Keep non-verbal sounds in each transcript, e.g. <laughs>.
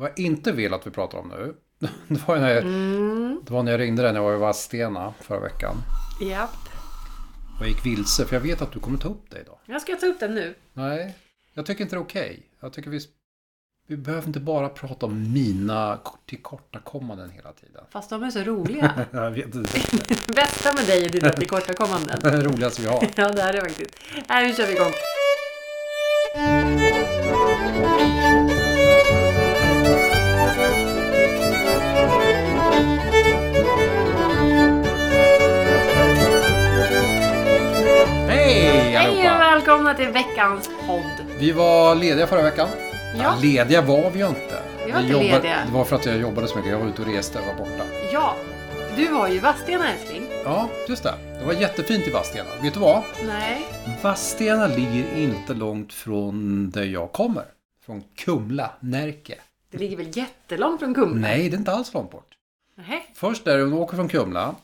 Vad jag inte vill att vi pratar om nu. <laughs> Det var, när jag, Mm. det var när jag ringde dig när jag var i Vadstena förra veckan. Japp. Och jag gick vilse för jag vet att du kommer ta upp det idag. Jag ska ta upp den nu. Nej, jag tycker inte det är okej. Jag tycker vi, vi behöver inte bara prata om mina tillkortakommanden hela tiden. Fast de är så roliga. <laughs> Jag vet inte. <laughs> Bästa med dig är dina tillkortakommanden. Det är det roligaste vi har. Ja, det är faktiskt. Nej, nu kör vi igång. Hej och välkomna till veckans podd. Vi var lediga förra veckan. Ja. lediga var vi ju inte. Vi var inte lediga. Det var för att jag jobbade så mycket. Jag var ute och reste och var borta. Ja, du var ju i Vadstena älskling. Ja, just det. Det var jättefint i Vadstena. Vet du vad? Nej. Vadstena ligger inte långt från där jag kommer. Från Kumla, Närke. Det ligger väl jättelångt från Kumla? Nej, det är inte alls långt bort. Nej. Först där du åker från Kumla.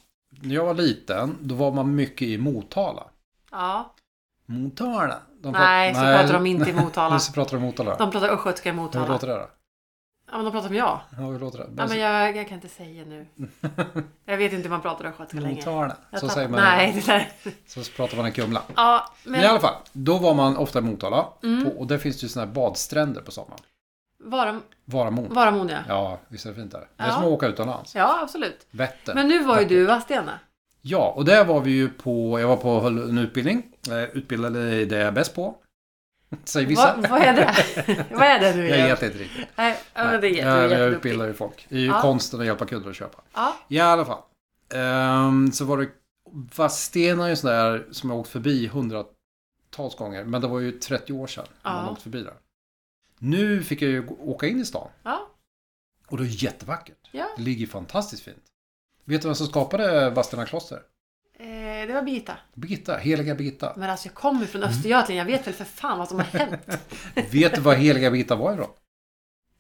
När jag var liten, då var man mycket i Motala. Ja. Motala? De pra- Nej, så pratar de inte i Motala. <laughs> Så pratar de Motala. De pratar östgötska i Hur Motala. låter det då? Ja, men de pratar som jag. Ja, hur låter det? Ja, men jag, jag kan inte säga nu. <laughs> Jag vet inte hur man pratar östgötska längre. Motala. Så tappar- säger man. Nej, det där. <laughs> Så pratar man i Kumla. Ja, Men men i alla fall, då var man ofta i Motala. Mm. På, och där finns det ju sådana här badstränder på sommaren. Vara, Varamon. Varamon ja. Ja, visst är det fint där. Det är Ja. som att åka utomlands. Ja, absolut. Vättern. Men nu var ju Vackert. du i Vadstena. Ja, och där var vi ju på, jag var på en utbildning. Eh, Utbildade i det jag är bäst på. <laughs> Säger vissa. Vad, vad är det? <laughs> vad är det du Jag vet inte riktigt. Nej, men det är, jag, jag utbildar ju folk. Ju Ja. konsten att hjälpa kunder att köpa. Ja, I alla fall. Ehm, så var det Vadstena är ju sån där som jag åkt förbi hundratals gånger. Men det var ju 30 år sedan Ja. man åkt förbi där. Nu fick jag ju åka in i stan. ja, Och det är jättevackert. ja. Det ligger fantastiskt fint. Vet du vem som skapade Vadstena kloster? Eh, det var Birgitta. Birgitta, heliga Birgitta. Men alltså jag kommer från Östergötland. Jag vet väl för fan vad som har hänt. <laughs> Vet du var heliga Birgitta var ifrån?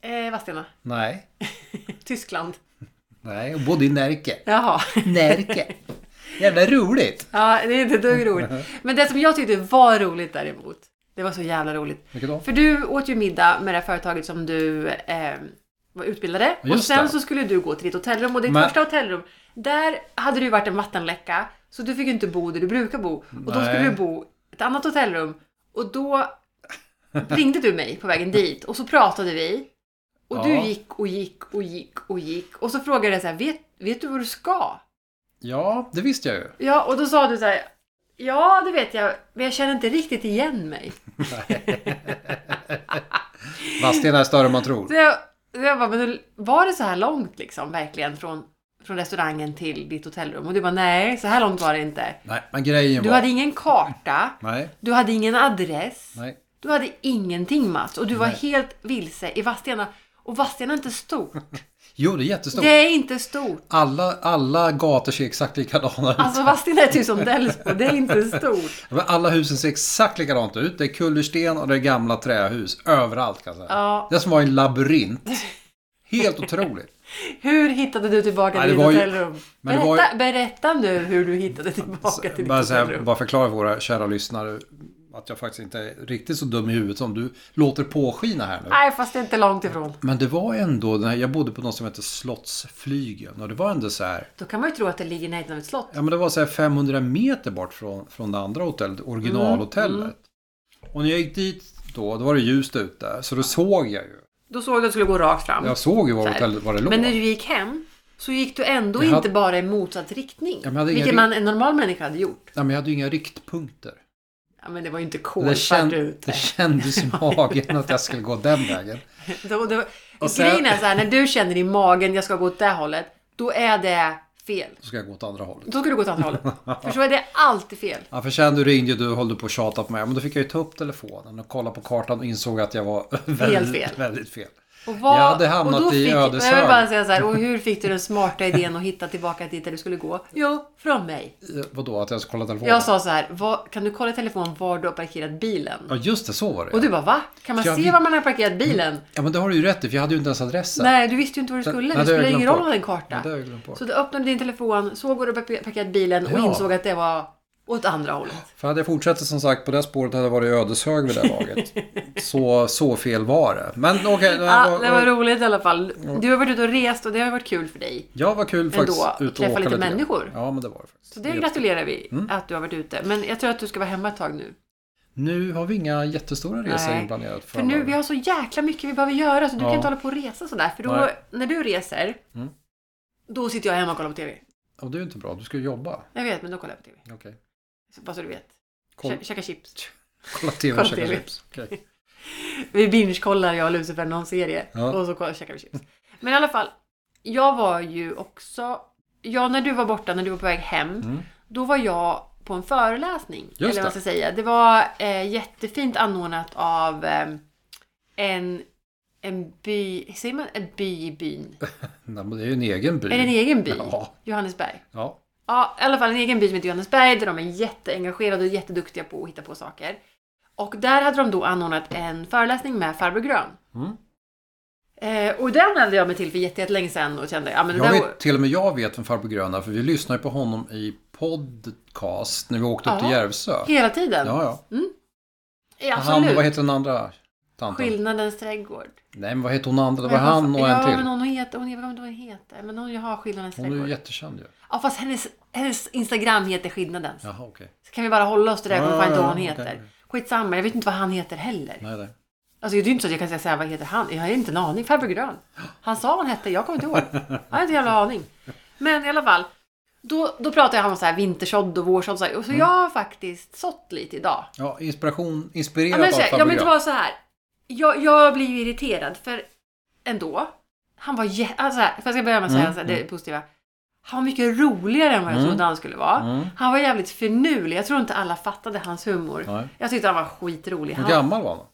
Eh, Vadstena. Nej. <laughs> Tyskland. Nej, hon bodde i Närke. Jaha. Närke. Jävla roligt. Ja, det är inte dugg roligt. <laughs> Men det som jag tyckte var roligt däremot. Det var så jävla roligt. Vilket då? För du åt ju middag med det här företaget som du eh, var utbildade. Just och sen det. så skulle du gå till ditt hotellrum. Och ditt Men- första hotellrum, där hade det ju varit en vattenläcka. Så du fick ju inte bo där du brukar bo. Och då skulle Nej. du bo i ett annat hotellrum. Och då ringde du mig på vägen dit. Och så pratade vi. Och du Ja. gick och gick och gick och gick. Och så frågade jag så här, vet, vet du vad du ska? Ja, det visste jag ju. Ja, och då sa du så här, ja det vet jag, men jag känner inte riktigt igen mig. <laughs> Vadstena är större än man tror. Så jag, så jag bara, men hur- var det så här långt liksom verkligen från, från restaurangen till ditt hotellrum? Och du bara, nej, så här långt var det inte. Nej, men grejen Du var... hade ingen karta, Nej, du hade ingen adress, nej. du hade ingenting Mats. Och du var Nej. helt vilse i Vadstena. Och Vadstena är inte stort. <laughs> Jo, det är jättestort. Det är inte stort. Alla, alla gator ser exakt likadana ut. Alltså Vadstena är typ som Delsbo, det är inte stort. <laughs> Men Alla husen ser exakt likadant ut. Det är kullersten och det är gamla trähus. Överallt kan jag säga. Ja. Det är som var en labyrint. Helt otroligt. Hur hittade du tillbaka till ditt ju- hotellrum? det Berätta, var ju- berätta nu hur du hittade tillbaka till ditt hotellrum. bara förklara för våra kära lyssnare att jag faktiskt inte är riktigt så dum i huvudet som du låter påskina här nu. Nej, fast det är inte långt ifrån. Men det var ändå, här- jag bodde på något som heter Slottsflygen och det var ändå så här, Då kan man ju tro att det ligger i närheten av ett slott. ja men det var så här 500 meter bort från, från det andra hotellet, originalhotellet. Mm, Och när jag gick dit då, då var det ljust ute, så då såg jag ju. Då såg du att du skulle gå rakt fram. Jag såg ju var hotellet, var det låg. Men när du gick hem så gick du ändå Jag hade- inte bara i motsatt riktning. Ja, vilket man, en normal människa hade gjort. Ja, men jag hade ju inga riktpunkter. Ja, men det var ju inte Det, kolsvart känd, ute. det kändes i <laughs> magen att jag skulle gå den vägen. Då, då, Och sen- Grejen är så här, när du känner i magen jag ska gå åt det hållet. Då är det fel. Då ska jag gå åt andra hållet. Då ska du gå åt andra hållet. <laughs> För så är det alltid fel. Ja, för sen du ringde och du höll på att tjata på mig. Men då fick jag ju ta upp telefonen och kolla på kartan och insåg att jag var väldigt fel. Väldigt fel. Och vad, Jag hade hamnat och då i fick, Ödeshög. Jag vill bara säga så här, och hur fick du den smarta idén att hitta tillbaka dit där du skulle gå? Jo, från mig. Eh, Vadå, att jag ska kolla telefonen? Jag sa så här, vad, kan du kolla i telefon var du har parkerat bilen? Ja, just det, så var det. Och du bara, va? Kan man Jag se var man har parkerat bilen? Ja, men det har du ju rätt i, för jag hade ju inte ens adressen. Nej, du visste ju inte var du Nej, skulle. det Det spelar ingen roll om en Ja, karta. det har jag glömt bort. Så du öppnade din telefon, såg var du har parkerat bilen och Ja. insåg att det var åt andra hållet. För hade jag fortsatt som sagt på det spåret hade jag varit Ödeshög vid det här laget. <laughs> så, så fel var det. Men okej. det här Ja, det var roligt i alla fall. Du har varit ute och rest och det har varit kul för dig. Ja, vad kul faktiskt. Ändå, och träffa lite grann. människor. Ja, men det var det faktiskt. Så det gratulerar vi Mm. att du har varit ute. Men jag tror att du ska vara hemma ett tag nu. Nu har vi inga jättestora resor Nej. inplanerat För nu, vi har så jäkla mycket vi behöver göra så du Ja. kan inte hålla på och resa sådär. För då, Nej. när du reser, Mm. då sitter jag hemma och kollar på TV. Och det är ju inte bra. Du ska ju jobba. Jag vet, men då kollar jag på TV. Okej. Så bara så du vet. Kä- Käka chips. <laughs> kolla TV och käka chips. Okej. Vi binge-kollar jag och Lucifer någon serie. Ja. Och så käkar vi chips. Men i alla fall. Jag var ju också... Ja, när du var borta, när du var på väg hem. Mm. Då var jag på en föreläsning. Just eller vad man ska säga. Det var eh, jättefint anordnat av eh, en, en by... Säger man en by i byn? <laughs> Nej, men det är ju en egen by. Är det en egen by? Ja. Johannesberg. Ja. Ja, i alla fall en egen by som heter Johannesberg där de är jätteengagerade och jätteduktiga på att hitta på saker. Och där hade de då anordnat en föreläsning med Farbror Grön. Mm. Eh, och den vände jag mig till för jätte- jättelänge sedan och kände, ja men det Jag där vet, till och med jag vet vem Farbror Grön är, för vi lyssnade på honom i podcast när vi åkte upp Ja. till Järvsö. hela tiden. Ja, ja. Ja, Han, vad heter den andra tanten? Skillnadens trädgård. Nej, men vad heter hon andra? Det var han och en ja, till. men hon heter, hon, jag vet inte vad hon heter, men hon har Skillnadens Hon är ju trädgård. jättekänd ju. Ja, fast hennes, hennes Instagram heter Skillnadens. Jaha, okej. Så kan vi bara hålla oss till det, jag kommer Ja, fan inte ja, vad hon heter. Skitsamma, jag vet inte vad han heter heller. Nej, nej. Alltså det är ju inte så att jag kan säga så här, vad heter han? Jag har inte en aning. Farbror Grön. Han sa vad han hette, jag kommer inte ihåg. <laughs> Jag har inte en jävla aning. Men i alla fall. Då, då pratade han om så här vintersådd och vårsådd. Så, här. Och så jag har faktiskt sått lite idag. Ja, inspiration, Ja inspirerad men, av Farbror ja, men det Grön. var så här. Jag, jag blir ju irriterad för ändå. Han var jä- alltså, här, för jag ska börja med att säga Mm, här, det positiva. Han var mycket roligare än vad jag Mm. trodde han skulle vara. Mm. Han var jävligt finurlig. Jag tror inte alla fattade hans humor. Nej. Jag tyckte han var skitrolig. Hur Han, gammal var han?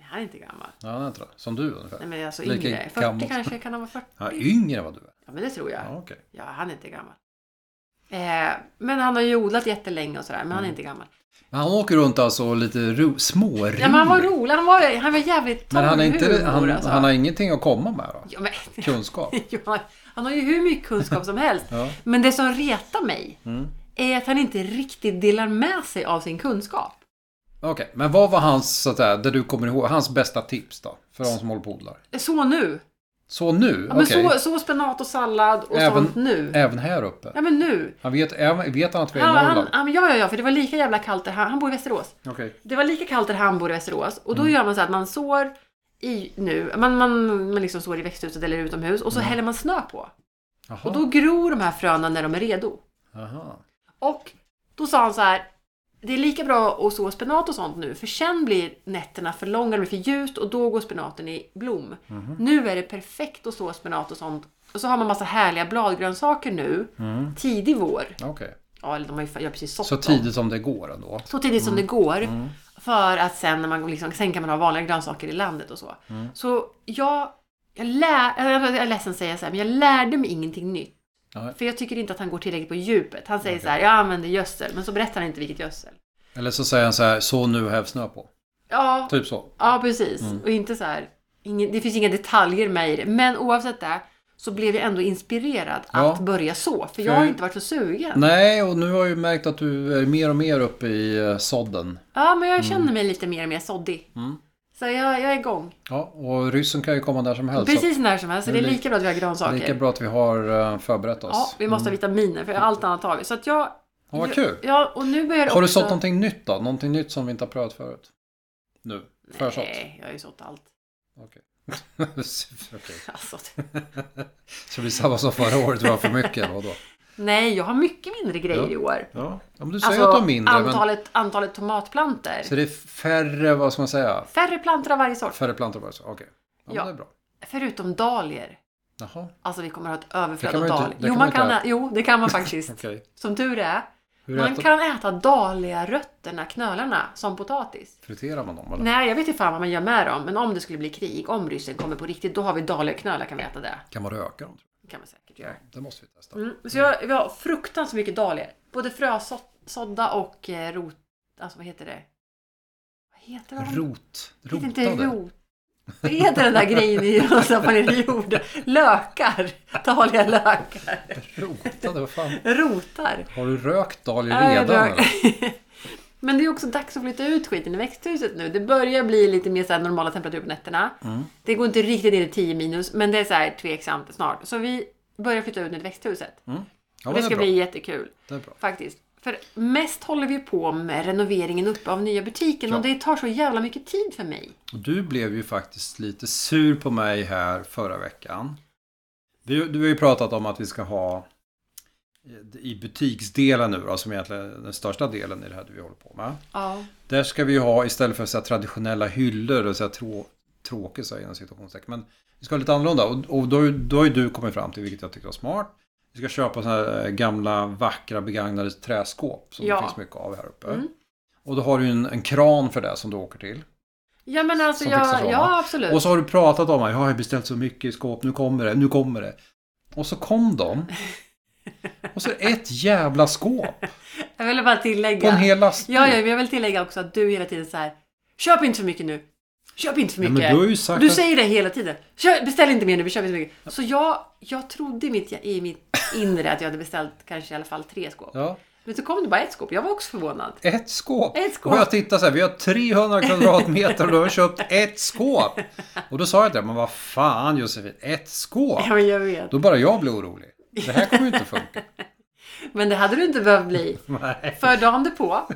han är inte gammal. Ja, han är inte. Som du ungefär. Nej men alltså Lika yngre. 40 gammal. kanske, kan han vara 40? Ja, yngre än vad du är. Ja men det tror jag. Ja, okej. Ja, han är inte gammal. Eh, men han har ju odlat jättelänge och sådär, men Mm. han är inte gammal. Men han åker runt alltså lite ro- smårolig. Ja, men han var rolig, han var, han var jävligt torr Men han, är inte, humor, han, alltså. han har ingenting att komma med då? ja, men, <laughs> Kunskap? ja, han har ju hur mycket kunskap som helst. <laughs> Ja. Men det som retar mig Mm. är att han inte riktigt delar med sig av sin kunskap. Okej, men vad var hans, så att säga, det du kommer ihåg, hans bästa tips då? För de som håller på och odlar. Så nu. Så nu? Ja, men Okej. så, så spenat och sallad och Även- sånt nu. Även här uppe? Ja men nu. Han vet, även, vet han att vi är i Norrland? han, ja, ja, ja, för det var lika jävla kallt där han, han bor i Västerås. Okej. Det var lika kallt där han bor i Västerås. Och Mm. då gör man så att man sår i nu, man, man, man liksom sår i växthuset eller utomhus och så Mm. häller man snö på. Jaha. Och då gror de här fröna när de är redo. Aha. Och då sa han så här, det är lika bra att så spenat och sånt nu för sen blir nätterna för långa, det blir för ljust och då går spenaten i blom. Mhm. Nu är det perfekt att så spenat och sånt. Och så har man massa härliga bladgrönsaker nu, Mm. tidig vår. Okej. Ja, eller de har ju jag har precis sått Så dem. tidigt som det går ändå? Så tidigt som det går. Mm. För att sen, när man liksom, sen kan man ha vanliga grönsaker i landet och så. Mm. Så jag, jag, lär, jag är ledsen att säga så här, men jag lärde mig ingenting nytt. För jag tycker inte att han går tillräckligt på djupet. Han säger Okej. så här, jag använder gödsel, men så berättar han inte vilket gödsel. Eller så säger han så här, så nu häv snö på. Ja, Typ så. ja precis. Mm. Och inte så här, ingen, det finns inga detaljer med i det. Men oavsett det så blev jag ändå inspirerad Ja. att börja så. För jag har inte varit så sugen. Nej, och nu har jag ju märkt att du är mer och mer uppe i eh, sådden. Ja, men jag känner mig lite mer och mer såddig. Mm. Så jag, jag är igång. Ja, och ryssen kan ju komma när som helst. Precis när som helst. Så det är Det är li- lika bra att vi har grönsaker. Lika bra att vi har eh, förberett oss. Ja, vi måste ha vitaminer för allt annat har vi. Så att jag... Ja, vad kul. Ja, och nu börjar det Har du också... sått någonting nytt då? Någonting nytt som vi inte har prövat förut? Nu? Försått? Nej, jag har ju sått allt. Okej. <laughs> Okej. Alltså, Så det blir samma som förra året, det var för mycket vadå? Nej, jag har mycket mindre grejer Ja. i år. Ja, ja men du säger Alltså, att du har mindre. antalet, antalet tomatplanter. Men... Så det är färre, vad ska man säga? Färre plantor av varje sort. Färre plantor bara så? Okej. Ja, Ja. men det är bra. Förutom dahlior. Jaha, Alltså vi kommer att ha ett överflöd av det Jo, man kan, inte ä- jo, det kan man <laughs> faktiskt. okej. Som tur är. Hur Man äter... kan äta dahliarötterna, knölarna, som potatis. Friterar man dem eller? Nej, jag vet inte fan vad man gör med dem. Men om det skulle bli krig, om ryssen kommer på riktigt, då har vi dahliaknölar kan vi äta det. Kan man röka dem? Kan man säkert göra. Det måste vi testa. Mm. Så jag, vi har fruktansvärt mycket dahlior. Både frösådda och eh, rot... Alltså vad heter det? Vad heter det? Rot. Det heter inte Rotade? rot. Vad heter den där grejen i rosa i jorden? Lökar. Dahlia lökar. Rotade, vad fan. Rotar. Har du rökt dahlior Ja, redan? eller? <laughs> Men det är också dags att flytta ut skiten i växthuset nu. Det börjar bli lite mer så normala temperaturer på nätterna. Mm. Det går inte riktigt ner i 10 minus, men det är så här tveksamt snart. Så vi börjar flytta ut nu till växthuset. Ja, och men det är ska bra. bli jättekul. Det är bra. Faktiskt. För mest håller vi på med renoveringen uppe av nya butiken Ja. och det tar så jävla mycket tid för mig. Och Du blev ju faktiskt lite sur på mig här förra veckan. Vi, du har ju pratat om att vi ska ha i butiksdelen nu då, som egentligen är den största delen i det här vi håller på med. Ja. Där ska vi ju ha istället för så traditionella hyllor och så trå, tråkigt så här, inom situationstecken. Men vi ska ha lite annorlunda och, och då, då har ju du kommit fram till, vilket jag tycker är smart. Vi ska köpa sådana här eh, gamla vackra begagnade träskåp som Ja. det finns mycket av här uppe. Mm. Och då har du en, en kran för det som du åker till. Ja men alltså, Som fixar ja, såna. ja absolut. Och så har du pratat om att jag har beställt så mycket skåp, nu kommer det, nu kommer det. Och så kom de. <laughs> Och så ett jävla skåp Jag ville bara på tillägga. en hel lastbil. Ja, ja, men jag vill tillägga också att du hela tiden så här. Köp inte för mycket nu. Köp inte för mycket. men du du att... säger det hela tiden. Köp, beställ inte mer nu, vi köper inte för mycket. Så jag, jag trodde i mitt, i mitt inre att jag hade beställt kanske i alla fall tre skåp. Ja, Men så kom det bara ett skåp. Jag var också förvånad. ett skåp. Ett skåp. Och jag tittar så här, vi har 300 kvadratmeter och du har köpt ett skåp. <laughs> Och då sa jag till men vad fan Josefin, ett skåp? Ja, men jag vet. Då bara jag blev orolig. Det här kommer ju inte funka. <laughs> Men det hade du inte behövt bli. <laughs> Nej. För dagen på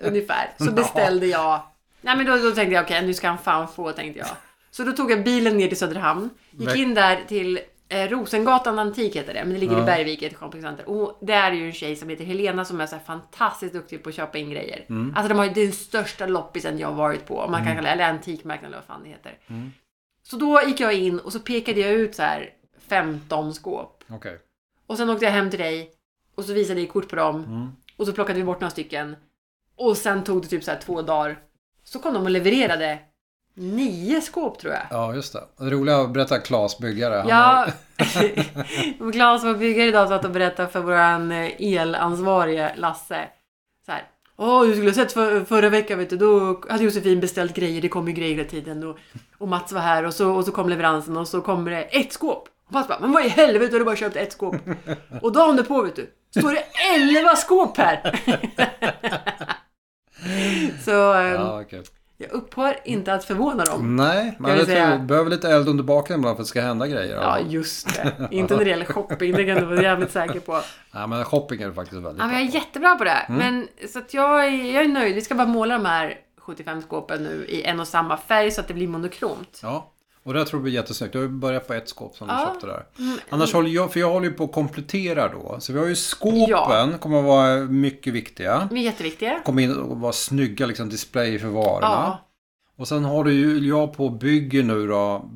ungefär, så beställde jag... Nej men då, då tänkte jag okej, nu ska han fan få, tänkte jag. Så då tog jag bilen ner till Söderhamn, gick in där till eh, Rosengatan Antik heter det, men det ligger Ja. i Bergvik, ett shoppingcenter. Och där är ju en tjej som heter Helena som är så här fantastiskt duktig på att köpa in grejer. Mm. Alltså de har ju den största loppisen jag har varit på, om man kan kalla det, eller antikmarknaden eller vad fan det heter. Mm. Så då gick jag in och så pekade jag ut så här 15 skåp. Okej. Och sen åkte jag hem till dig och så visade jag kort på dem. Mm. Och så plockade vi bort några stycken. Och sen tog det typ så här två dagar. Så kom de och levererade nio skåp tror jag. Ja, just det. Det roliga att berätta Klas byggare. Ja, <laughs> Claes var byggare idag satt och berättade för våran eh, elansvarige Lasse. Så här. Åh, du skulle ha sett för, förra veckan vet du, då hade Josefin beställt grejer, det kom ju grejer hela tiden. Och, och Mats var här och så, och så kom leveransen och så kommer det ett skåp. Mats bara, men vad i helvete har du bara köpt ett skåp? <laughs> Och dagen därpå vet du, står det elva skåp här! <laughs> så eh, Ja, okej. jag upphör inte att förvåna dem. Nej, jag tror, säga- behöver lite eld under baken ibland för att det ska hända grejer. Ja, just det. <laughs> Inte när det gäller shopping, det kan du vara jävligt säker på. Ja, men shopping är du faktiskt väldigt Ja, men jag är bra jättebra på det. Mm. Men, så att jag, är, jag är nöjd. Vi ska bara måla de här 75 skåpen nu i en och samma färg så att det blir monokromt. Ja, och det tror jag blir jättesnyggt. Du har ju börjat på ett skåp som du Ja. köpte där. Mm. Annars håller jag, för jag håller ju på att komplettera då. Så vi har ju skåpen, Ja. kommer att vara mycket viktiga. Jätteviktiga. Kommer in och vara snygga liksom display för varorna. Ja. Och sen har du ju, jag på bygger nu då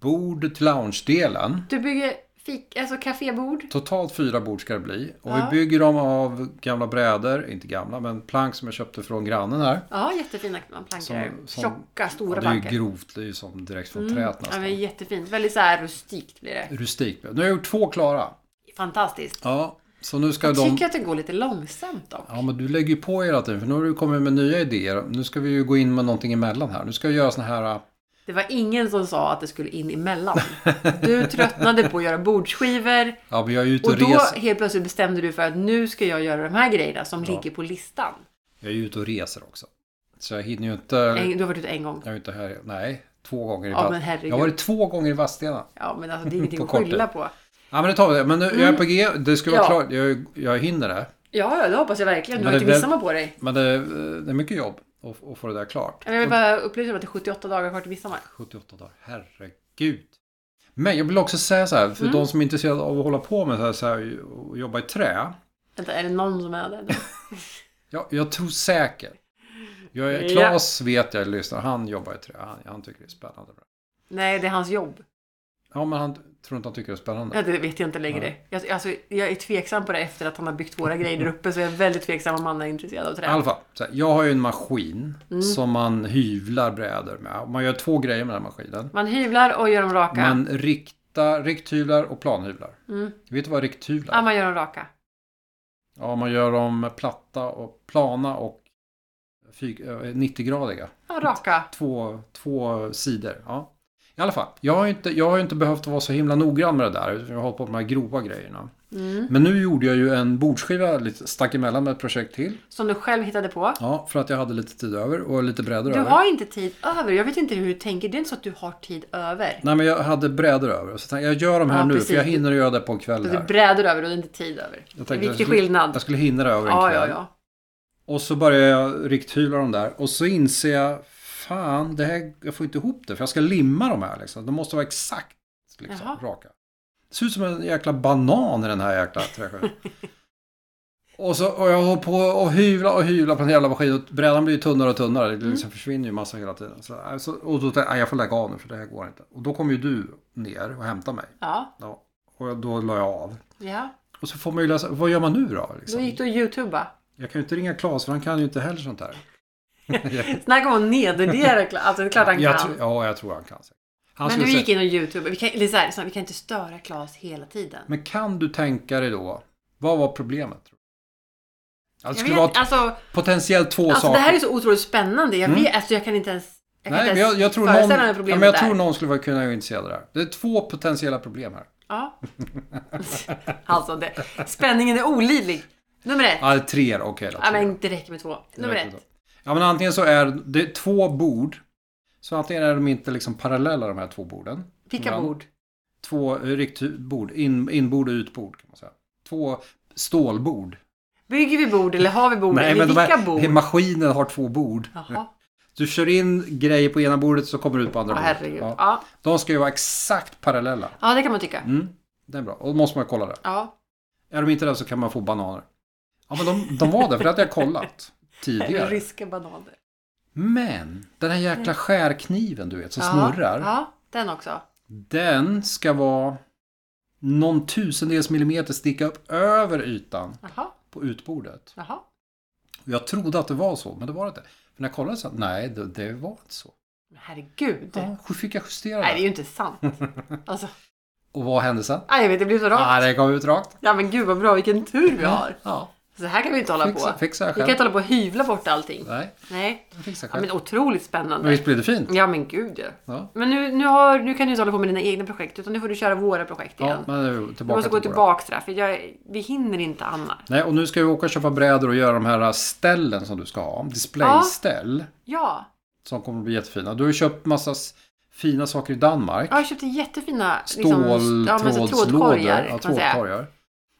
bord till lounge-delen. Du bygger fik, alltså kafébord. Totalt fyra bord ska det bli. Och Ja. vi bygger dem av gamla brädor, inte gamla, men plank som jag köpte från grannen här. Ja, jättefina plankor. Tjocka, stora Ja, det är ju plankor. grovt, det är ju som direkt från Mm. träet Ja, nästan. men jättefint. Väldigt så här rustikt blir det. Rustikt. Nu har jag gjort två klara. Fantastiskt. Ja, så nu ska Jag de... tycker att det går lite långsamt dock. Ja, men du lägger ju på hela tiden, för nu har du kommit med nya idéer. Nu ska vi ju gå in med någonting emellan här. Nu ska jag göra såna här... Det var ingen som sa att det skulle in emellan. <laughs> Du tröttnade på att göra bordsskivor. Ja, men jag är ute och, Och då reser. helt plötsligt bestämde du för att nu ska jag göra de här grejerna som Ja. ligger på listan. Jag är ute och reser också. Så jag hinner ju inte... En, du har varit ute en gång. Jag är inte här... Nej, två gånger i Ja, men herregud. Jag har varit två gånger i Vadstena. Ja, men alltså det är ingenting <laughs> att skylla på. Ja, men det tar vi det. Men nu, jag är på G. Det ska vara Ja. klart. Jag, jag hinner det. Ja, det hoppas jag verkligen. Du Men har inte midsommar på dig. Men det, det är mycket jobb att, att få det där klart. Jag vill bara upplysa om att det är 78 dagar kvar till midsommar. 78 dagar, herregud. Men jag vill också säga så här, för Mm. de som är intresserade av att hålla på med så här, så här och jobba i trä. Vänta, är det någon som är det? <laughs> <laughs> Ja, jag tror säkert. Jag, är- Ja. Klas vet jag lyssnar, han jobbar i trä. Han, han tycker det är spännande. Nej, det är hans jobb. Ja, men han tror inte han tycker det är spännande. Ja, det vet jag inte längre. Jag, alltså, jag är tveksam på det efter att han har byggt våra grejer där uppe. Så jag är väldigt tveksam om han är intresserad av I trä. alla fall, här, jag har ju en maskin Mm. som man hyvlar brädor med. Man gör två grejer med den här maskinen. Man hyvlar och gör dem raka. Man riktar, rikthyvlar och planhyvlar. Mm. Vet du vad rikthyvlar Ja, är? man gör dem raka. Ja, man gör dem platta och plana och fy- eh, 90-gradiga. Ja, raka. Två, två sidor. Ja. I alla fall, jag har inte, jag har inte behövt vara så himla noggrann med det där. utan Jag har hållit på med de här grova grejerna. Mm. Men nu gjorde jag ju en bordsskiva, lite stack emellan med ett projekt till. Som du själv hittade på. Ja, för att jag hade lite tid över och lite brädor Du över. har inte tid över. Jag vet inte hur du tänker. Det är inte så att du har tid över. Nej, men jag hade brädor över. Så jag, jag gör de här Ja, nu, precis. för jag hinner göra det på en kväll Du här. bräder över och det är inte tid över. Jag tänkte viktig skillnad. Jag skulle hinna det över en Ja, kväll. ja, ja. Och så börjar jag rikthyvla dem där. Och så inser jag, fan, det här, jag får inte ihop det. För jag ska limma de här liksom. De måste vara exakt liksom, Jaha. raka. Det ser ut som en jäkla banan i den här jäkla träskivan. <laughs> och, så, och jag håller på och hyvla och hyvla på en jävla maskin. Och brädan blir ju tunnare och tunnare. Det liksom försvinner ju massa hela tiden. Så, alltså, och då tänkte jag, "Nej, jag får lägga av nu för det här går inte. Och då kom ju du ner och hämtade mig. Ja, Ja. Och då la jag av. ja. Och så får man ju läsa, vad gör man nu då? Liksom? Då gick du och youtuba. Jag kan ju inte ringa Claes för han kan ju inte heller sånt här. <laughs> Snacka om att nedvärdera. Alltså det är klart han jag kan. ja, jag tror han kan. Han Men du gick in och youtube. Vi kan, eller så här, vi kan inte störa Claes hela tiden. Men kan du tänka dig då, vad var problemet? Tror du? Ja, det skulle vet, vara alltså, potentiellt två alltså saker. det här är så otroligt spännande. Jag Mm. vet, alltså jag kan inte ens... Jag Nej, jag, jag, tror någon, ja, men jag där. tror någon skulle kunna vara intresserad av det här. Det är två potentiella problem här. Ja. <laughs> alltså, det, spänningen är olidlig. Nummer ett. Ja, tre okej då. Ja, men det räcker med två. Nummer ett. Ja, men antingen så är det två bord. Så antingen är de inte liksom parallella de här två borden. Vilka Varandra. bord? Två riktbord, in, inbord och utbord kan man säga. Två stålbord. Bygger vi bord eller har vi bord? eller de vilka här, bord? maskinen har två bord. Jaha. Du kör in grejer på ena bordet så kommer du ut på andra Åh, bordet. Ja. Ja. De ska ju vara exakt parallella. ja, det kan man tycka. Mm, det är bra. Och då måste man kolla det. Ja. Är de inte det så kan man få bananer. Ja, men de, de var det, för det hade jag kollat <laughs> tidigare. <laughs> Ryska bananer. Men den här jäkla skärkniven du vet som Ja. snurrar. Ja, den också. Den ska vara någon tusendels millimeter sticka upp över ytan Jaha. på utbordet. Och Jag trodde att det var så, men det var det inte. För när jag kollade så nej, det, det var inte så. Men Herregud. Ja, hur fick jag justera Nej, det är det? ju inte sant. <laughs> Alltså, Och vad hände sen? nej, jag vet, det blir så rakt. Ah, det kom ut rakt. Ja, men gud vad bra, vilken tur vi har. Ja, Så här kan vi inte hålla fixa, på. fixa jag Vi kan själv. inte hålla på och hyvla bort allting. Nej, Nej. jag fixar Ja, själv. men otroligt Men spännande. visst blir det fint? Ja, men gud ja. Ja, Men nu, nu, har, nu kan du inte hålla på med dina egna projekt, utan nu får du köra våra projekt igen. ja men nu tillbaka måste gå till tillbaka där, för jag, vi hinner inte annars. Nej, och nu ska vi åka och köpa brädor och göra de här ställen som du ska ha. Displayställ. Ja, Som kommer att bli jättefina. Du har ju köpt massa fina saker i Danmark. jag har köpt jättefina liksom, ja, men Ståltrådslådor. trådkorgar. Ja, man säga. trådkorgar.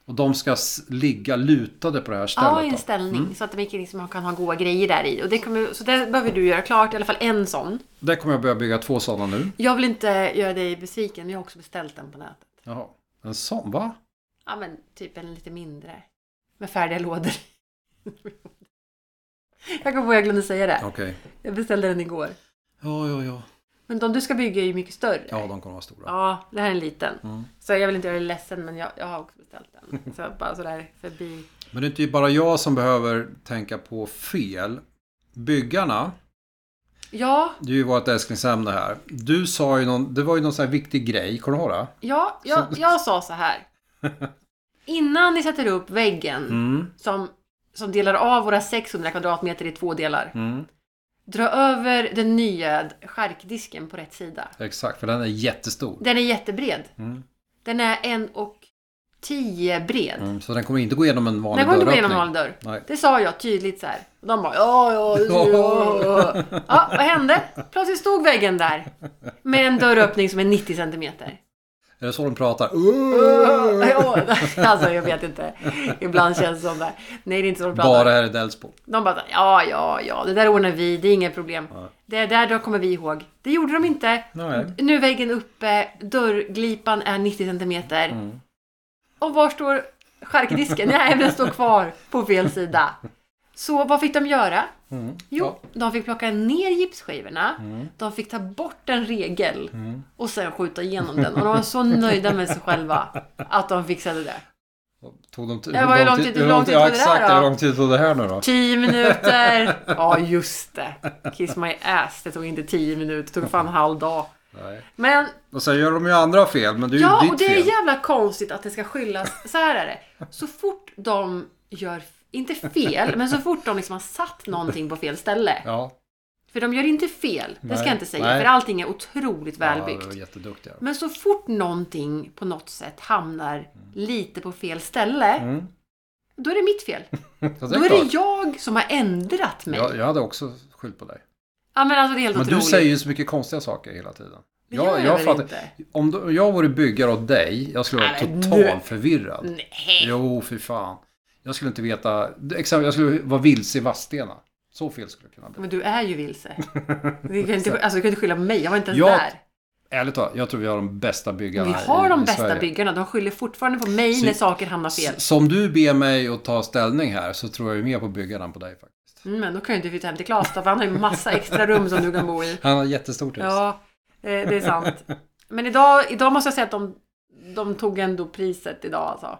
Och de ska ligga lutade på det här stället. Ja, i en ställning. Mm. Så att man liksom kan ha goda grejer där i. Och det kommer, så det behöver du göra klart, i alla fall en sån. Där kommer jag börja bygga två sådana nu. Jag vill inte göra dig besviken, jag har också beställt den på nätet. Jaha. En sån, va? Ja, men typ en lite mindre. Med färdiga lådor. <laughs> jag kom på att jag glömde säga det. Okej. Jag beställde den igår. Ja, ja, ja. Men de du ska bygga är ju mycket större. Ja, de kommer att vara stora. Ja, det här är en liten. Mm. Så jag vill inte göra dig ledsen, men jag, jag har också beställt den. Så bara sådär förbi. Men det är inte bara jag som behöver tänka på fel. Byggarna, Ja, det är ju vårt älsklingsämne här. Du sa ju någon, det var ju någon sån här viktig grej, kommer du ihåg det? ja jag, jag sa så här. <laughs> Innan ni sätter upp väggen Mm. som, som delar av våra 600 kvadratmeter i två delar. Mm. Dra över den nya skärkdisken på rätt sida. Exakt, för den är jättestor. Den är jättebred. Mm. Den är en och tio bred. Mm. Så den kommer inte gå igenom en vanlig Den går inte gå igenom en dörröppning. vanlig dörr. Nej. Det sa jag tydligt så här. Och de bara ja, ja, ja, <laughs> ja. Ja, vad hände? Plötsligt stod väggen där. Med en dörröppning som är 90 centimeter. Är det så de pratar? <laughs> <laughs> Alltså jag vet inte. Ibland känns det som det. Nej, det är inte så de pratar. Bara här i Delsbo. De bara ja, ja, ja, det där ordnar vi, det är inga problem. Ja. Det där då kommer vi ihåg. Det gjorde de inte. Nej. Nu är väggen uppe, dörrglipan är 90 centimeter. Mm. Och var står skärkdisken? Nej, den står kvar på fel sida. Så vad fick de göra? Mm. Jo, Ja. de fick plocka ner gipsskivorna. Mm. De fick ta bort en regel Mm. och sen skjuta igenom den. Och de var så <laughs> nöjda med sig själva att de fixade det. Tog de Ja, hur lång tid- hur lång tid ja, tog det där exakt, då? hur lång tid tog det här nu då? 10 minuter! <laughs> Ja, just det. Kiss my ass. Det tog inte 10 minuter, det tog fan en halv dag. Nej. Men Och sen gör de ju andra fel, men det är ju Ja, ditt och det är fel. jävla konstigt att det ska skyllas. Så här är det. Så fort de gör inte fel, men så fort de liksom har satt någonting på fel ställe. Ja. För de gör inte fel, det ska jag inte säga, nej. för allting är otroligt Ja, välbyggt. jätteduktiga. Men så fort någonting på något sätt hamnar lite på fel ställe, Mm. då är det mitt fel. <laughs> Ja, Då det är är det klart. jag som har ändrat mig. Jag, jag hade också skyllt på dig. Ja men alltså det är helt Men otroligt. du säger ju så mycket konstiga saker hela tiden. Det gör jag, väl fattar- inte? Om du, jag vore byggare åt dig, jag skulle vara totalt förvirrad. Nej. Jo, för fan. Jag skulle inte veta. Exempel, jag skulle vara vilse i Vadstena. Så fel skulle det kunna bli. Men du är ju vilse. <laughs> Du kan inte, alltså, du kan inte skylla på mig, jag var inte ens Jag- där. Ärligt talat, jag tror vi har de bästa byggarna Vi har i, de i bästa Sverige. byggarna, de skyller fortfarande på mig Så- när saker hamnar fel. Som du ber mig att ta ställning här så tror jag ju mer på byggarna än på dig faktiskt. Mm, men då kan ju inte flytta hem till Klas då, för han har ju massa extra rum som du kan bo i. <laughs> Han har jättestort hus. Ja, eh, det är sant. Men idag, idag måste jag säga att de, de tog ändå priset idag alltså.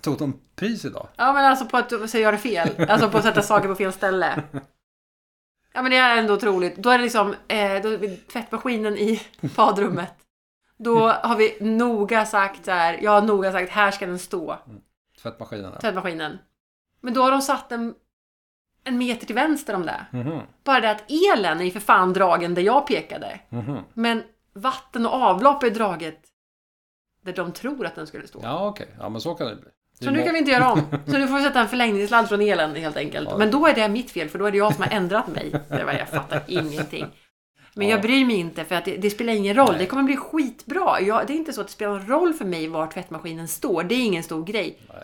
Tog de pris idag? Ja men alltså på att så göra fel. Alltså på att sätta saker på fel ställe. Ja men det är ändå otroligt. Då är det liksom eh, då är det tvättmaskinen i <laughs> badrummet. Då har vi noga sagt så här. Jag har noga sagt här ska den stå. Tvättmaskinen? ja. Tvättmaskinen. Men då har de satt en, en meter till vänster om det. Mhm, Bara det att elen är ju för fan dragen där jag pekade. mhm. Men vatten och avlopp är draget där de tror att den skulle stå. Ja, okej. Ja, men så kan det bli. Så nu kan vi inte göra om. Så nu får vi sätta en förlängningssladd från elen helt enkelt. Ja. Men då är det mitt fel för då är det jag som har ändrat mig. Det var, jag fattar ingenting. Men Ja. jag bryr mig inte för att det, det spelar ingen roll. Nej. Det kommer bli skitbra. Jag, det är inte så att det spelar någon roll för mig var tvättmaskinen står. Det är ingen stor grej. Nej.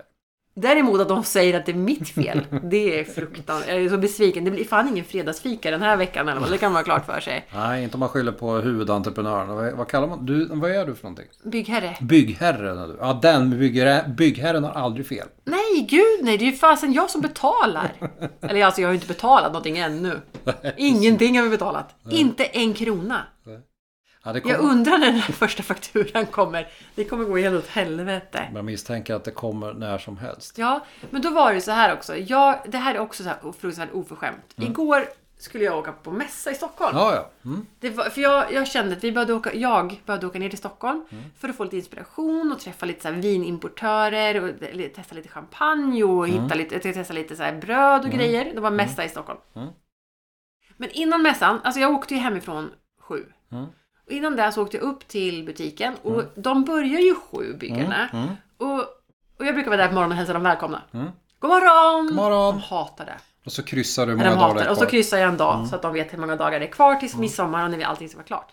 Däremot att de säger att det är mitt fel. <laughs> Det är fruktansvärt. Jag är så besviken. Det blir fan ingen fredagsfika den här veckan eller vad. Det kan man ha klart för sig. Nej, inte om man skyller på huvudentreprenören. Vad, vad kallar man? Du, vad är du för någonting? Byggherre. Byggherren är du. Ja, den byggherre, byggherren har aldrig fel. Nej, gud nej. Det är ju fasen jag som betalar. <laughs> Eller alltså jag har ju inte betalat någonting ännu. Ingenting har vi betalat. Inte en krona. Ja, det Jag kommer, undrar när den första fakturan kommer. Det kommer gå helt åt helvete. jag misstänker att det kommer när som helst. Ja, men då var det så här också. Jag, det här är också så här fruktansvärt oförskämt. Igår skulle jag åka på mässa i Stockholm. Ja, ja. Mm. Det var, för jag, jag kände att vi behövde åka, jag behövde åka ner till Stockholm för att få lite inspiration och träffa lite så vinimportörer och testa lite champagne och hitta lite, testa lite så bröd och grejer. Det var mässa i Stockholm. Mm. Men innan mässan, alltså jag åkte ju hemifrån sju. Mm. Och innan det så åkte jag upp till butiken och de börjar ju sju byggarna. Mm. Och, och jag brukar vara där på morgonen och hälsa dem välkomna. Mm. God morgon! God morgon. De hatar det. Och så kryssar du många de dagar det Och så kryssar jag en dag så att de vet hur många dagar det är kvar tills midsommar och när vi- allting ska vara klart.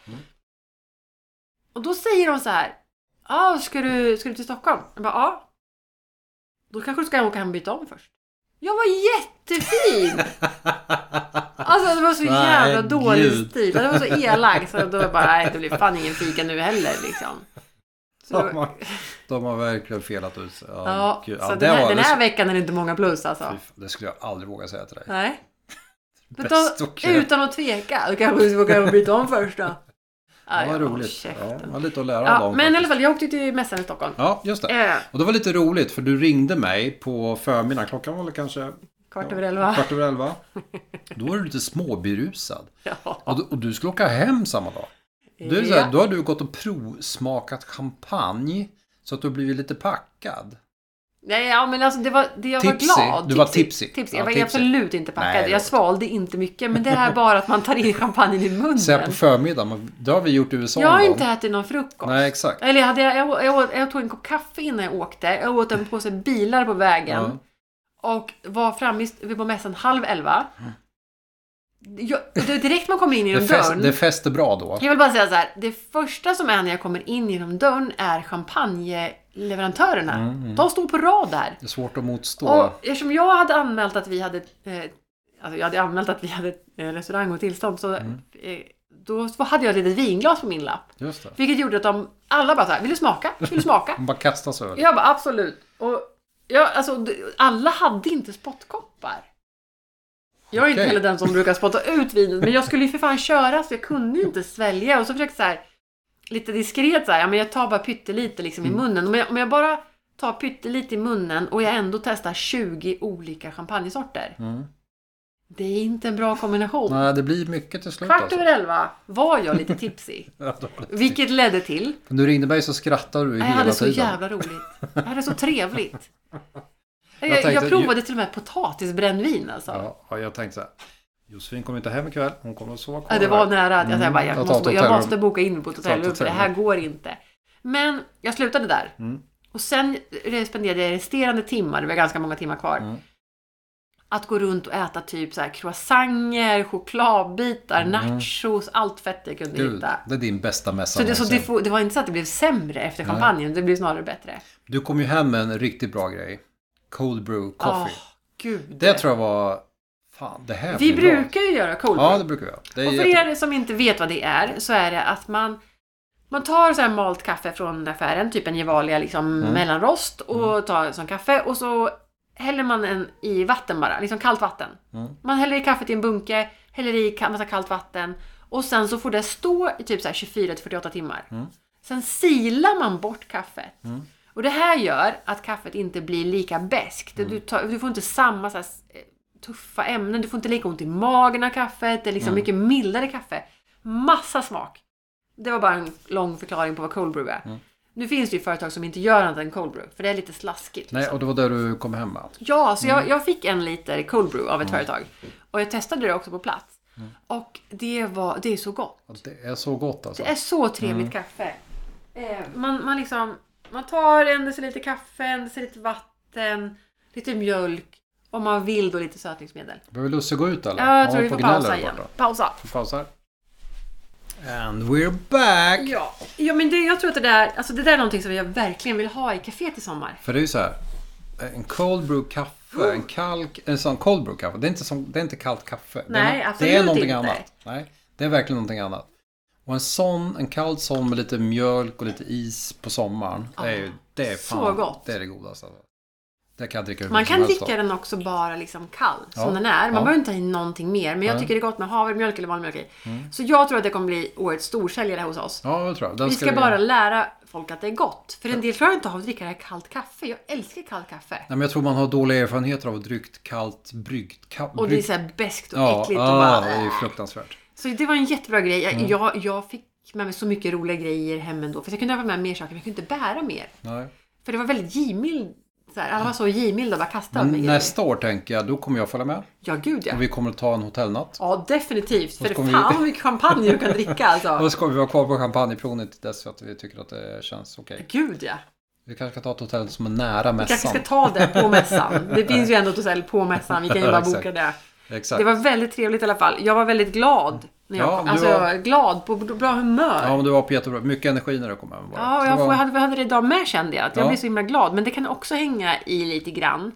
Och då säger de så här. Ja, ska du, ska du till Stockholm? Jag bara, ja. Då kanske du ska åka hem och byta om först. Jag var jättefin! Alltså det var så Nej, jävla dålig gud. stil. Det var så elak. Så då var jag bara, nej det blir fan ingen fika nu heller liksom. Så De har, de har verkligen felat ut sig. Ja, gud. så Ja, den här, den här veckan är det inte många plus alltså. det skulle jag aldrig våga säga till dig. Nej. <laughs> Men då, utan att tveka. Då kanske vi ska byta om först då. Ja, vad håll roligt. Ja, var lite att lära av Ja, dem men i alla fall, jag åkte till mässan i Stockholm. Ja, just det. Eh, Och det var lite roligt för du ringde mig på förmiddagen. Klockan var väl kanske kvart över elva. kvart över elva. Då var du lite småberusad. <laughs> Ja. Och du, och du skulle åka hem samma dag. Det så här, då har du gått och provsmakat champagne. Så att du har blivit lite packad. Nej, ja, men alltså det var, det jag Tipsy. var glad. Du var tipsy. tipsy. Ja, Jag var tipsy. absolut inte packad. Nej, det jag svalde inte mycket. Men det här bara att man tar in champagnen i munnen. Så här på förmiddagen. Det har vi gjort i USA jag har inte ätit någon frukost. Nej, exakt. Eller jag, hade, jag, jag, jag tog en kopp kaffe innan jag åkte. Jag åt en påse bilar på vägen. Och var framme på mässan halv elva. Jag, det är direkt man kommer in Det, genom fäst, dörren. det fäster bra då. Jag vill bara säga så här. Det första som är när jag kommer in genom dörren är champagneleverantörerna. Mm, De står på rad där. Det är svårt att motstå. Och eftersom jag hade anmält att vi hade eh, Alltså jag hade anmält att vi hade eh, restaurang och tillstånd så Mm. eh, då hade jag ett litet vinglas på min lapp. Just det. Vilket gjorde att de alla bara så här, vill du smaka? Vill du smaka? Man <laughs> bara kastar sig över. Jag bara absolut. Och jag, alltså, alla hade inte spottkoppar. Jag är inte Okej. heller den som brukar spotta ut vinet, men jag skulle ju för fan köra så jag kunde ju inte svälja. Och så försökte jag så här, lite diskret så här, ja men jag tar bara pyttelite liksom i Mm. munnen. Om jag, om jag bara tar pyttelite i munnen och jag ändå testar 20 olika champagnesorter. Mm. Det är inte en bra kombination. Nej, det blir mycket till slut Kvart alltså. över elva var jag lite. <laughs> Ja, då- Vilket ledde till Men du ringde mig så skrattade du Jag hela hade så tiden. jävla roligt. Jag hade så trevligt. <laughs> Jag, jag, tänkte- provade till och med potatisbrännvin alltså. Ja, jag tänkte så här. Josefin kommer inte hem ikväll. Hon kommer att sova kvar det var här. nära att jag, Mm, jag, bara, jag, måste, jag måste boka in på ett hotellrum för det här går inte. Men jag slutade där. Mm. Och sen spenderade jag resterande timmar, det var ganska många timmar kvar, Mm. att gå runt och äta typ så här croissanter, chokladbitar, Mm. nachos, allt fett jag kunde Gud, hitta. det är din bästa mässa Så, det, så det, det var inte så att det blev sämre efter Nej. kampanjen, det blev snarare bättre. Du kom ju hem med en riktigt bra grej. Cold brew coffee. Åh, gud. det tror jag var... Fan, det här Vi blir bra. brukar ju göra cold Ja, brew. det brukar vi göra. Det är Och för jätte- er som inte vet vad det är så är det att man man tar så här malt kaffe från affären, typ en Gevalia liksom Mm. mellanrost och tar som kaffe och så häller man en i vatten bara, liksom kallt vatten. Mm. Man häller i kaffet i en bunke, häller i massa kallt vatten och sen så får det stå i typ så här 24-48 timmar. Mm. Sen silar man bort kaffet. Mm. Och det här gör att kaffet inte blir lika beskt. Mm. Du, tar, du får inte samma så tuffa ämnen, du får inte lika ont i magen av kaffet. Det är liksom Mm. mycket mildare kaffe. Massa smak. Det var bara en lång förklaring på vad cold brew är. Mm. Nu finns det ju företag som inte gör annat än cold brew, för det är lite slaskigt. Nej, liksom. och det var där du kom hem med. Ja, så Mm. jag, jag fick en liter cold brew av ett företag. Och jag testade det också på plats. Mm. Och det, var, det är så gott. Det är så gott alltså. Det är så trevligt kaffe. Eh, man, man liksom, man tar en deciliter kaffe, en deciliter vatten, lite mjölk och man vill då lite sötningsmedel. Behöver Lusse gå ut eller? Ja, jag tror vi får pausa igen. Pausa. Vi pausar. And we're back! Ja, ja men det, jag tror att det där, alltså det där är någonting som jag verkligen vill ha i kaféet i sommar. För det är ju så här. En cold brew kaffe, en kalk, en sån cold brew kaffe. Det är inte, som, det är inte kallt kaffe. Nej, det är, absolut Det är någonting inte. annat. Nej, det är verkligen någonting annat. Och en sån, en kall sån med lite mjölk och lite is på sommaren. Det är, ju- det är så fan, gott. Det är det godaste. Alltså. Det kan jag dricka Man kan dricka den också bara liksom kall, som Ja, den är. Man ja. behöver inte ha in någonting mer. Men jag tycker det är gott med havremjölk eller vanlig mjölk i. Så jag tror att det kommer bli årets storsäljare hos oss. Ja, det tror jag. Den Vi ska vi- bara lära folk att det är gott. För en del klarar inte av att dricka det här kallt kaffe. Jag älskar kallt kaffe. Nej, men jag tror man har dåliga erfarenheter av att dricka kallt bryggt kaffe. Och det är så här beskt och Ja, äckligt och ja, bara... det är fruktansvärt. Så det var en jättebra grej. Jag, Mm. jag, jag fick med mig så mycket roliga grejer hem ändå. För jag kunde ha med mer saker, men jag kunde inte bära mer. Nej. För det var väldigt givmild. Så här, alla var så givmilda och bara kastade med grejer. nästa år tänker jag, då kommer jag följa med. Ja, gud ja. Och vi kommer att ta en hotellnatt. Ja, definitivt. För fan vi- vad mycket champagne du kan dricka alltså. <laughs> Och så ska vi vara kvar på champagneprovningen till dess att vi tycker att det känns okej. Gud ja. Vi kanske ska ta ett hotell som är nära Vi kanske mässan. ska ta det på mässan. Det finns ju ändå ett hotell på mässan. Vi kan ju bara <laughs> boka det. Exakt. Det var väldigt trevligt i alla fall. Jag var väldigt glad. När jag, Ja, du alltså var- jag var glad, på bra humör. Ja, men du var på jättebra. Mycket energi när du kom hem bara. Ja, jag, var- jag hade, jag hade det idag med kände jag. Att jag Ja. blev så himla glad. Men det kan också hänga i lite grann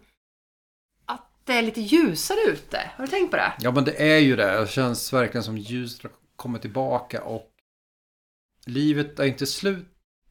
att det är lite ljusare ute. Har du tänkt på det? Ja, men det är ju det. Det känns verkligen som ljuset kommer tillbaka och livet är inte slut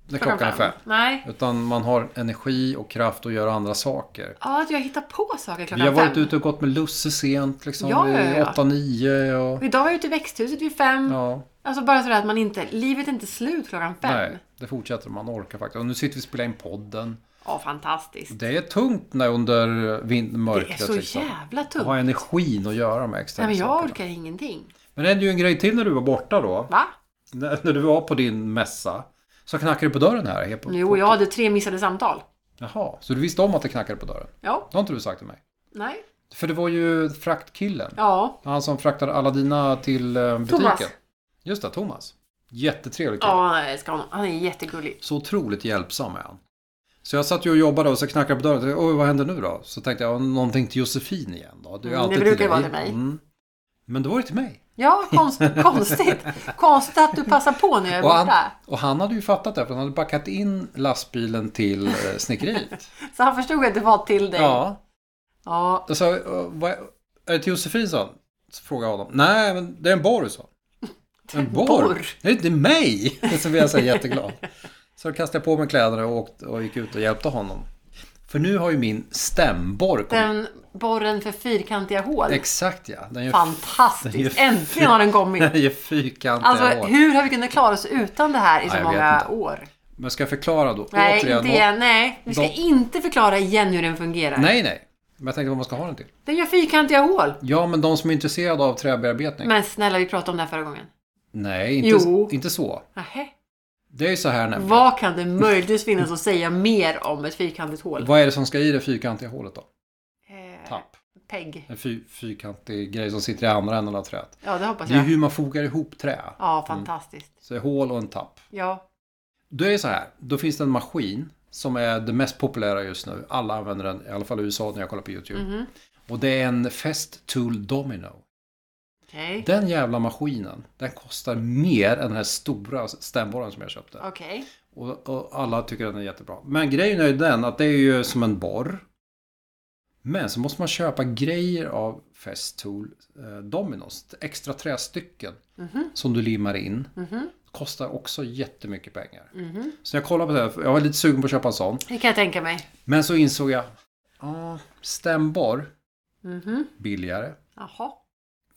när klockan är fem. Nej. Utan man har energi och kraft att göra andra saker. Ja, att jag hittar på saker Vi klockan har varit fem. ute och gått med Lusse sent liksom. Ja, ja, ja. 8-9 och... Och Idag var jag ute i växthuset vid fem. Ja, Alltså bara sådär att man inte, livet är inte slut klockan fem. nej. Det fortsätter man orkar faktiskt. Och nu sitter vi och spelar in podden. Ja, fantastiskt. Det är tungt när under vind- Det mörkret är så liksom. jävla tungt. Ha energin att göra de extra Nej, men jag sakerna. orkar ingenting. Men det hände ju en grej till när du var borta då. Va? När, när du var på din mässa. Så knackade det på dörren här. på- Jo, jag hade tre missade samtal. Jaha, så du visste om att det knackade på dörren? Ja. Det har inte du sagt till mig. Nej. För det var ju fraktkillen. Ja. Han som fraktade alla dina till eh, butiken. Thomas. Just det, Thomas. Jättetrevlig kille. Ja, jag älskar honom. Han är jättegullig. Så otroligt hjälpsam är han. Så jag satt ju och jobbade och så knackade på dörren oj vad händer nu då? Så tänkte jag, någonting till Josefin igen då. Det, är Mm, alltid det brukar till vara till mig. Mm. Men då var det till mig. Ja, konst, <laughs> konstigt. Konstigt att du passar på när jag är Och han, borta. och han hade ju fattat det, för han hade backat in lastbilen till eh, snickeriet. <laughs> Så han förstod att det var till dig. ja, Ja. och så, eh, är det till Josefin sa han? Så frågade jag honom. Nej, men det är en borr sa han. <laughs> En borr? borr? Det är mig! Så blev jag så jätteglad. Så då kastade jag på mig kläderna och, åkte, och gick ut och hjälpte honom. För nu har ju min stämborr kommit. Den borren för fyrkantiga hål. Exakt ja. Den gör, Fantastiskt. Den är Äntligen har den kommit. <laughs> den gör fyrkantiga Alltså hål. hur har vi kunnat klara oss utan det här i så vet många år? Men ska jag förklara då? Nej, Återigen, inte igen. Nej, vi ska de- inte förklara igen hur den fungerar. Nej, nej. Men jag tänkte vad man ska ha den till. Den gör fyrkantiga hål. Ja, men de som är intresserade av träbearbetning. Men snälla, vi pratade om det här förra gången. Nej, inte, Jo. inte så. Nähä. Det är ju så här nämligen. Vad kan det möjligtvis finnas att säga mer om ett fyrkantigt hål? Vad är det som ska i det fyrkantiga hålet då? tapp. Pegg. En fy, fyrkantig grej som sitter i andra änden av träet. Ja, det hoppas Det är jag. hur man fogar ihop trä. Ja, fantastiskt. Så det är hål och en tapp. Ja. Då är det så här. Då finns det en maskin som är det mest populära just nu. Alla använder den, i alla fall i USA när jag kollar på YouTube. Mhm. Och det är en Fest Tool Domino. Okej. Den jävla maskinen, den kostar mer än den här stora stämborren som jag köpte. Okej. Och, och alla tycker den är jättebra. Men grejen är ju den att det är ju som en borr. Men så måste man köpa grejer av Festool eh, Dominos. Extra trästycken Mhm. som du limmar in. Mhm. Kostar också jättemycket pengar. Mhm. Så när jag kollade på det här, jag var lite sugen på att köpa en sån. Det kan jag tänka mig. Men så insåg jag, ja, stämborr, Mhm. billigare, Jaha.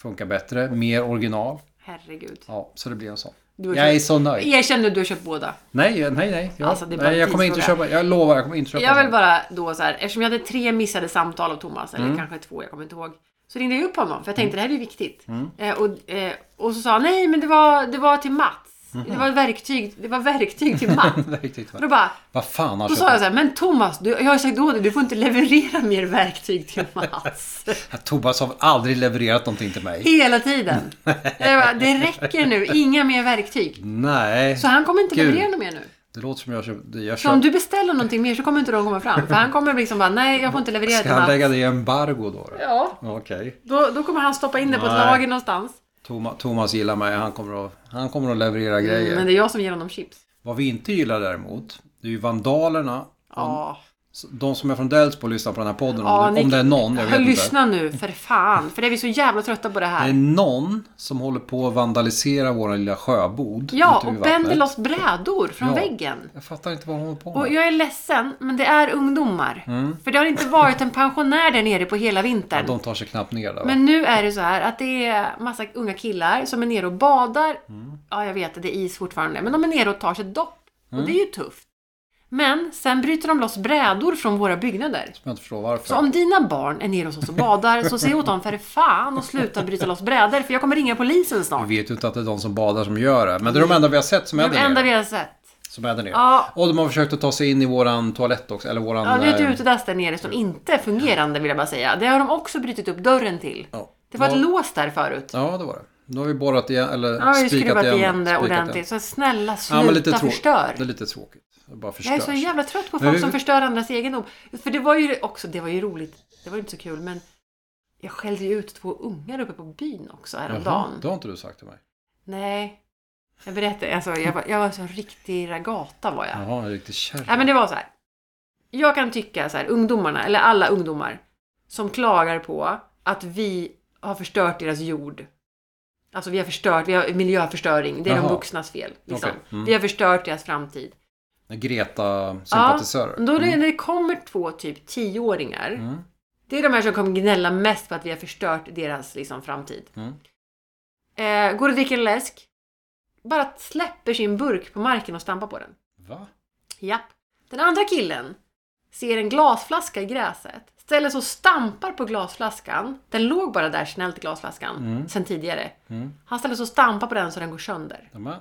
Funkar bättre, mer original. Herregud. Ja, så det blir en sån. Jag är så nöjd. Erkänn nu, du har köpt båda. Nej, nej, nej. Jag, Alltså, nej, jag kommer inte köpa, jag lovar, jag kommer inte köpa Jag vill sån. bara då så här, eftersom jag hade tre missade samtal av Thomas, eller Mm. kanske två, jag kommer inte ihåg. Så ringde jag upp honom, för jag tänkte det här är viktigt. Mm. Eh, och, eh, och så sa han, nej men det var, det var till Mhm. Det var verktyg, det var verktyg till <laughs> va? då bara, Vad fan har då sa jag så här, men Thomas, du, jag har sagt åt dig, du får inte leverera mer verktyg till Mats. <laughs> Tobias har aldrig levererat någonting till mig. Hela tiden. <laughs> Jag bara, det räcker nu, inga mer verktyg. Nej, Så han kommer inte Gud. leverera något mer nu. det låter som jag köpte... Jag Så om du beställer någonting mer så kommer inte de komma fram. För han kommer liksom bara, nej jag får inte leverera ska till han Mats. lägga det i embargo då? då? Ja, Okej. då, då kommer han stoppa in det på ett lager någonstans. Thomas, Thomas gillar mig, han kommer att, han kommer att leverera grejer. Mm, men det är jag som ger honom chips. Vad vi inte gillar däremot, det är ju vandalerna. Ja. De som är från Delsbo och lyssnar på den här podden, Ja, om, det, om det är någon, jag <laughs> vet inte. Lyssna nu, för fan. För det är vi så jävla trötta på det Det är här. någon som håller på att vandalisera vår lilla sjöbod. Ja, och bänder loss brädor från Ja. väggen. Jag fattar inte vad hon håller på Och med. jag är ledsen, men det är ungdomar. Mm. För det har inte varit en pensionär där nere på hela vintern. De tar sig knappt ner där va? Men nu är det så här att det är massa unga killar som är nere och badar. Mm. Ja, jag vet, det är is fortfarande. Men de är nere och tar sig dopp. Mm. Och det är ju tufft. Men sen bryter de loss brädor från våra byggnader. Som jag inte förstår varför. Så om dina barn är nere hos oss och badar så säg åt dem för fan och sluta bryta loss brädor för jag kommer ringa polisen snart. Vi vet ju inte att det är de som badar som gör det. Men det är de enda vi har sett som är De där enda nere. vi har sett. Som är där nere. Ja, Och de har försökt att ta sig in i våran toalett också. Eller våran... ja det är ett eh, utedass där nere som inte är fungerande vill jag bara säga. Det har de också brutit upp dörren till. ja. Det var ett lås där förut. Ja, det var det. Nu har vi borrat igen, eller Ja, spikat skruvat igen, igen det ordentligt. Så snälla Ja, sluta men lite förstör. Det är lite tråkigt. Det bara Jag är så jävla trött på folk vi- som förstör andras egendom. För det var ju också, det var ju roligt. Det var ju inte så kul men jag skällde ju ut två ungar uppe på byn också Jaha, häromdagen. det har inte du sagt till mig. Nej. Jag berättade, alltså jag var, jag var så riktig ragata var jag. Jaha, en riktig kärring. Nej men det var så här. Jag kan tycka så här, ungdomarna, eller alla ungdomar, som klagar på att vi har förstört deras jord. Alltså vi har förstört, vi har miljöförstöring, det är Jaha. de vuxnas fel. Liksom. Okej, mm. Vi har förstört deras framtid. Greta-sympatisörer. Då det, när det kommer två typ tioåringar, Mm. det är de här som kommer gnälla mest på att vi har förstört deras liksom, framtid. Mm. Eh, går och dricker en läsk, bara släpper sin burk på marken och stampar på den. Va? Japp. Den andra killen ser en glasflaska i gräset, ställer sig och stampar på glasflaskan. Den låg bara där snällt i glasflaskan Mm. sen tidigare. Mm. Han ställer sig och stampar på den så den går sönder. Ja, men-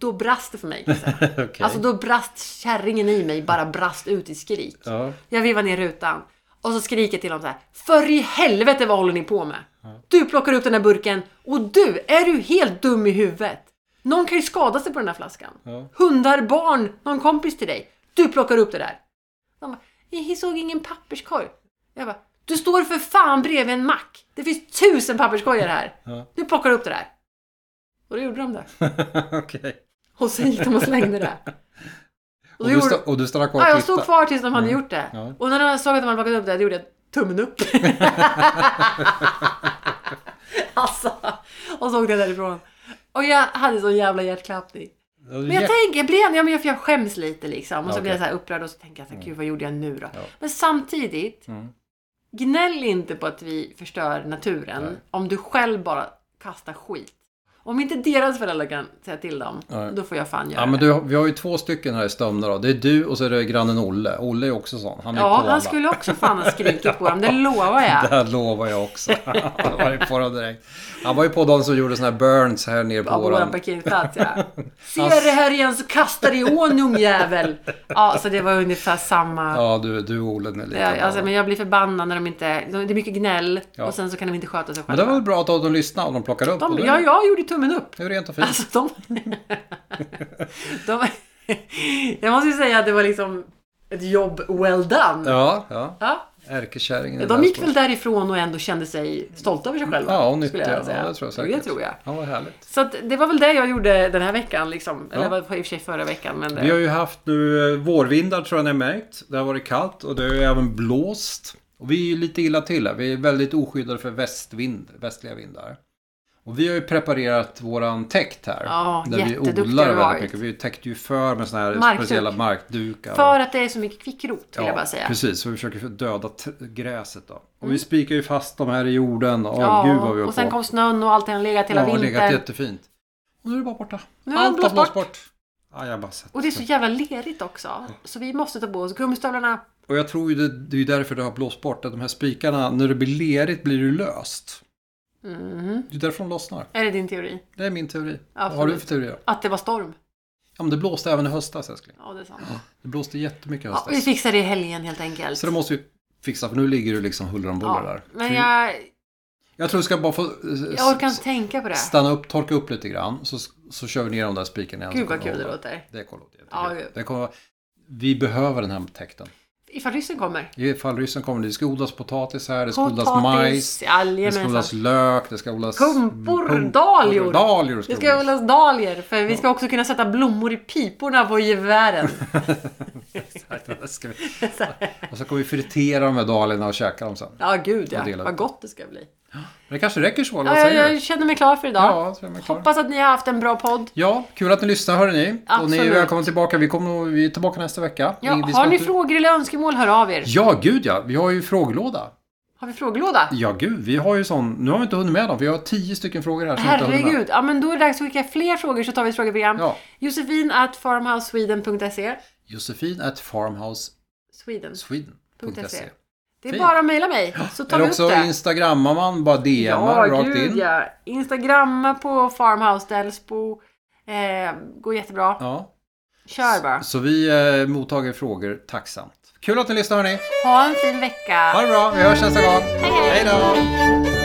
Då brast det för mig. <laughs> Okej. Alltså då brast kärringen i mig, bara brast ut i skrik. Ja. Jag vivar ner rutan och så skriker till honom så här. För i helvete vad håller ni på med? Du plockar upp den här burken och du, är du helt dum i huvudet? Någon kan ju skada sig på den här flaskan. Ja. Hundar, barn, någon kompis till dig. Du plockar upp det där. Jag såg ingen papperskorg. Jag bara, du står för fan bredvid en mack. Det finns tusen papperskorgar här. Ja. Du plockar upp det där. Och då gjorde de det. <laughs> Okej. Och sen gick de och slängde det. <laughs> Och, då du gjorde- och du stannade kvar Ja, och jag stod kvar tills de hade Mm. gjort det. Ja. Och när de såg att de hade plockat upp det, då gjorde jag tummen upp. <laughs> alltså, och så åkte jag därifrån. Och jag hade sån jävla hjärtklappning. Men jag tänker, jag ändå, ja, men jag, jag skäms lite liksom. Och så Ja, blir jag så här upprörd och så tänker jag så här, gud vad gjorde jag nu då? Ja. Men samtidigt, Mm. gnäll inte på att vi förstör naturen Nej. om du själv bara kastar skit. Om inte deras föräldrar kan säga till dem, Nej. då får jag fan göra Ja, men du, vi har ju två stycken här i Stömna då. Det är du och så är det grannen Olle. Olle är också sån. Han är Ja, han skulle också fan ha skrikit på dem, det <laughs> lovar jag. Det lovar jag också. <laughs> Han var ju på dem direkt. Han var ju på de som gjorde såna här burns här nere på På våran parkeringsplats ja. <laughs> Ser det här igen så kastar det i ån ungjävel. Ja, så det var ungefär samma. Ja, du, du och Olle är Ja, bra. alltså, men jag blir förbannad när de inte... Det är mycket gnäll Ja. och sen så kan de inte sköta sig Men det själva. var väl bra att de lyssnade och de plockade upp. De, ja, jag gjorde tummen upp. är rent och fint. Alltså de... de jag måste ju säga att det var liksom ett jobb well done. Ja, ja. Ja. Ärkekärringen. De gick väl därifrån och ändå kände sig stolta över sig själva. Ja, och nyttiga. jag Ja, det tror jag säkert. Det tror jag. Ja, vad härligt. Så att det var väl det jag gjorde den här veckan. Liksom. Eller Ja. var i och för sig förra veckan. Men det... Vi har ju haft nu eh, vårvindar tror jag ni har märkt. Det har varit kallt och det har ju även blåst. Och vi är ju lite illa till här. Vi är väldigt oskyddade för västvind, västliga vindar. Och vi har ju preparerat våran täkt här. Ja, där vi odlar väldigt mycket. Vi täckte ju för med såna här Markduk. speciella markdukar. För att det är så mycket kvickrot vill jag bara säga. precis. Så vi försöker döda gräset då. Och vi spikar ju fast dem här i jorden. Åh, Ja, gud vad vi har och sen på. kom snön och allting har legat hela ja, vintern. legat jättefint. Och nu är det bara borta. Nu Allt har blåst bort. Ja. Och det är så jävla lerigt också. Så vi måste ta på oss gummistövlarna. Och jag tror ju det, det är därför det har blåst bort. Att de här spikarna, när det blir lerigt blir det löst. Mhm. Det är därför de lossnar. Är det din teori? Det är min teori. Vad Absolut. har du för teori då? Att det var storm? Ja, men det blåste även i höstas älskling. Ja, det är sant. Det blåste jättemycket i Ja, höstas. vi fixar det i helgen helt enkelt. Så det måste vi fixa för nu ligger du liksom huller om buller ja, där. men jag, jag tror du ska bara få eh, jag orkar inte tänka på det. stanna upp, torka upp lite grann. Så, så kör vi ner de där spikarna igen. Gud vad kul det låter. Det kommer låta Ja, jättekul. det kommer, vi behöver den här täkten. Ifall ryssen kommer. Ifall ryssen kommer. Det ska odlas potatis här, det ska odlas majs. Potatis, Det ska odlas lök, det ska odlas... Pumpor, pump- dahlior. Dahlior ska Det ska odlas. dahlior för vi ska också kunna sätta blommor i piporna på gevären. <laughs> Exakt, ska vi. <laughs> Och så kommer vi fritera de här dahliorna och käka dem sen. Ja, gud ja. Vad gott det ska bli. Det kanske räcker så, vad Ja, jag, jag känner mig klar för idag. Ja, klar. Hoppas att ni har haft en bra podd. Ja, kul att ni lyssnar hörni. Och ni är Absolut. välkomna tillbaka. Vi, kommer, vi är tillbaka nästa vecka. Ja, vi, vi har ni frågor eller önskemål, hör av er. Ja, gud ja. Vi har ju frågelåda. Har vi frågelåda? Ja, gud. Vi har ju sån. Nu har vi inte hunnit med dem. Vi har tio stycken frågor här som inte. Herregud. Ja, men då är det dags att skicka fler frågor så tar vi ett frågeprogram. Ja. Josefin at farmhousesweden.se Josefin at farmhousesweden.se Sweden.se Det är Fint. bara att mejla mig så tar Eller vi upp det. instagrammar man, bara DMar rakt gud, in. Ja. Instagramma på Farmhouse Delsbo. Eh, går jättebra. Ja. Kör bara. Så vi eh, mottager frågor tacksamt. Kul att ni lyssnar hörni. Ha en fin vecka. Ha det bra, vi hörs nästa gång. hej. Hej då!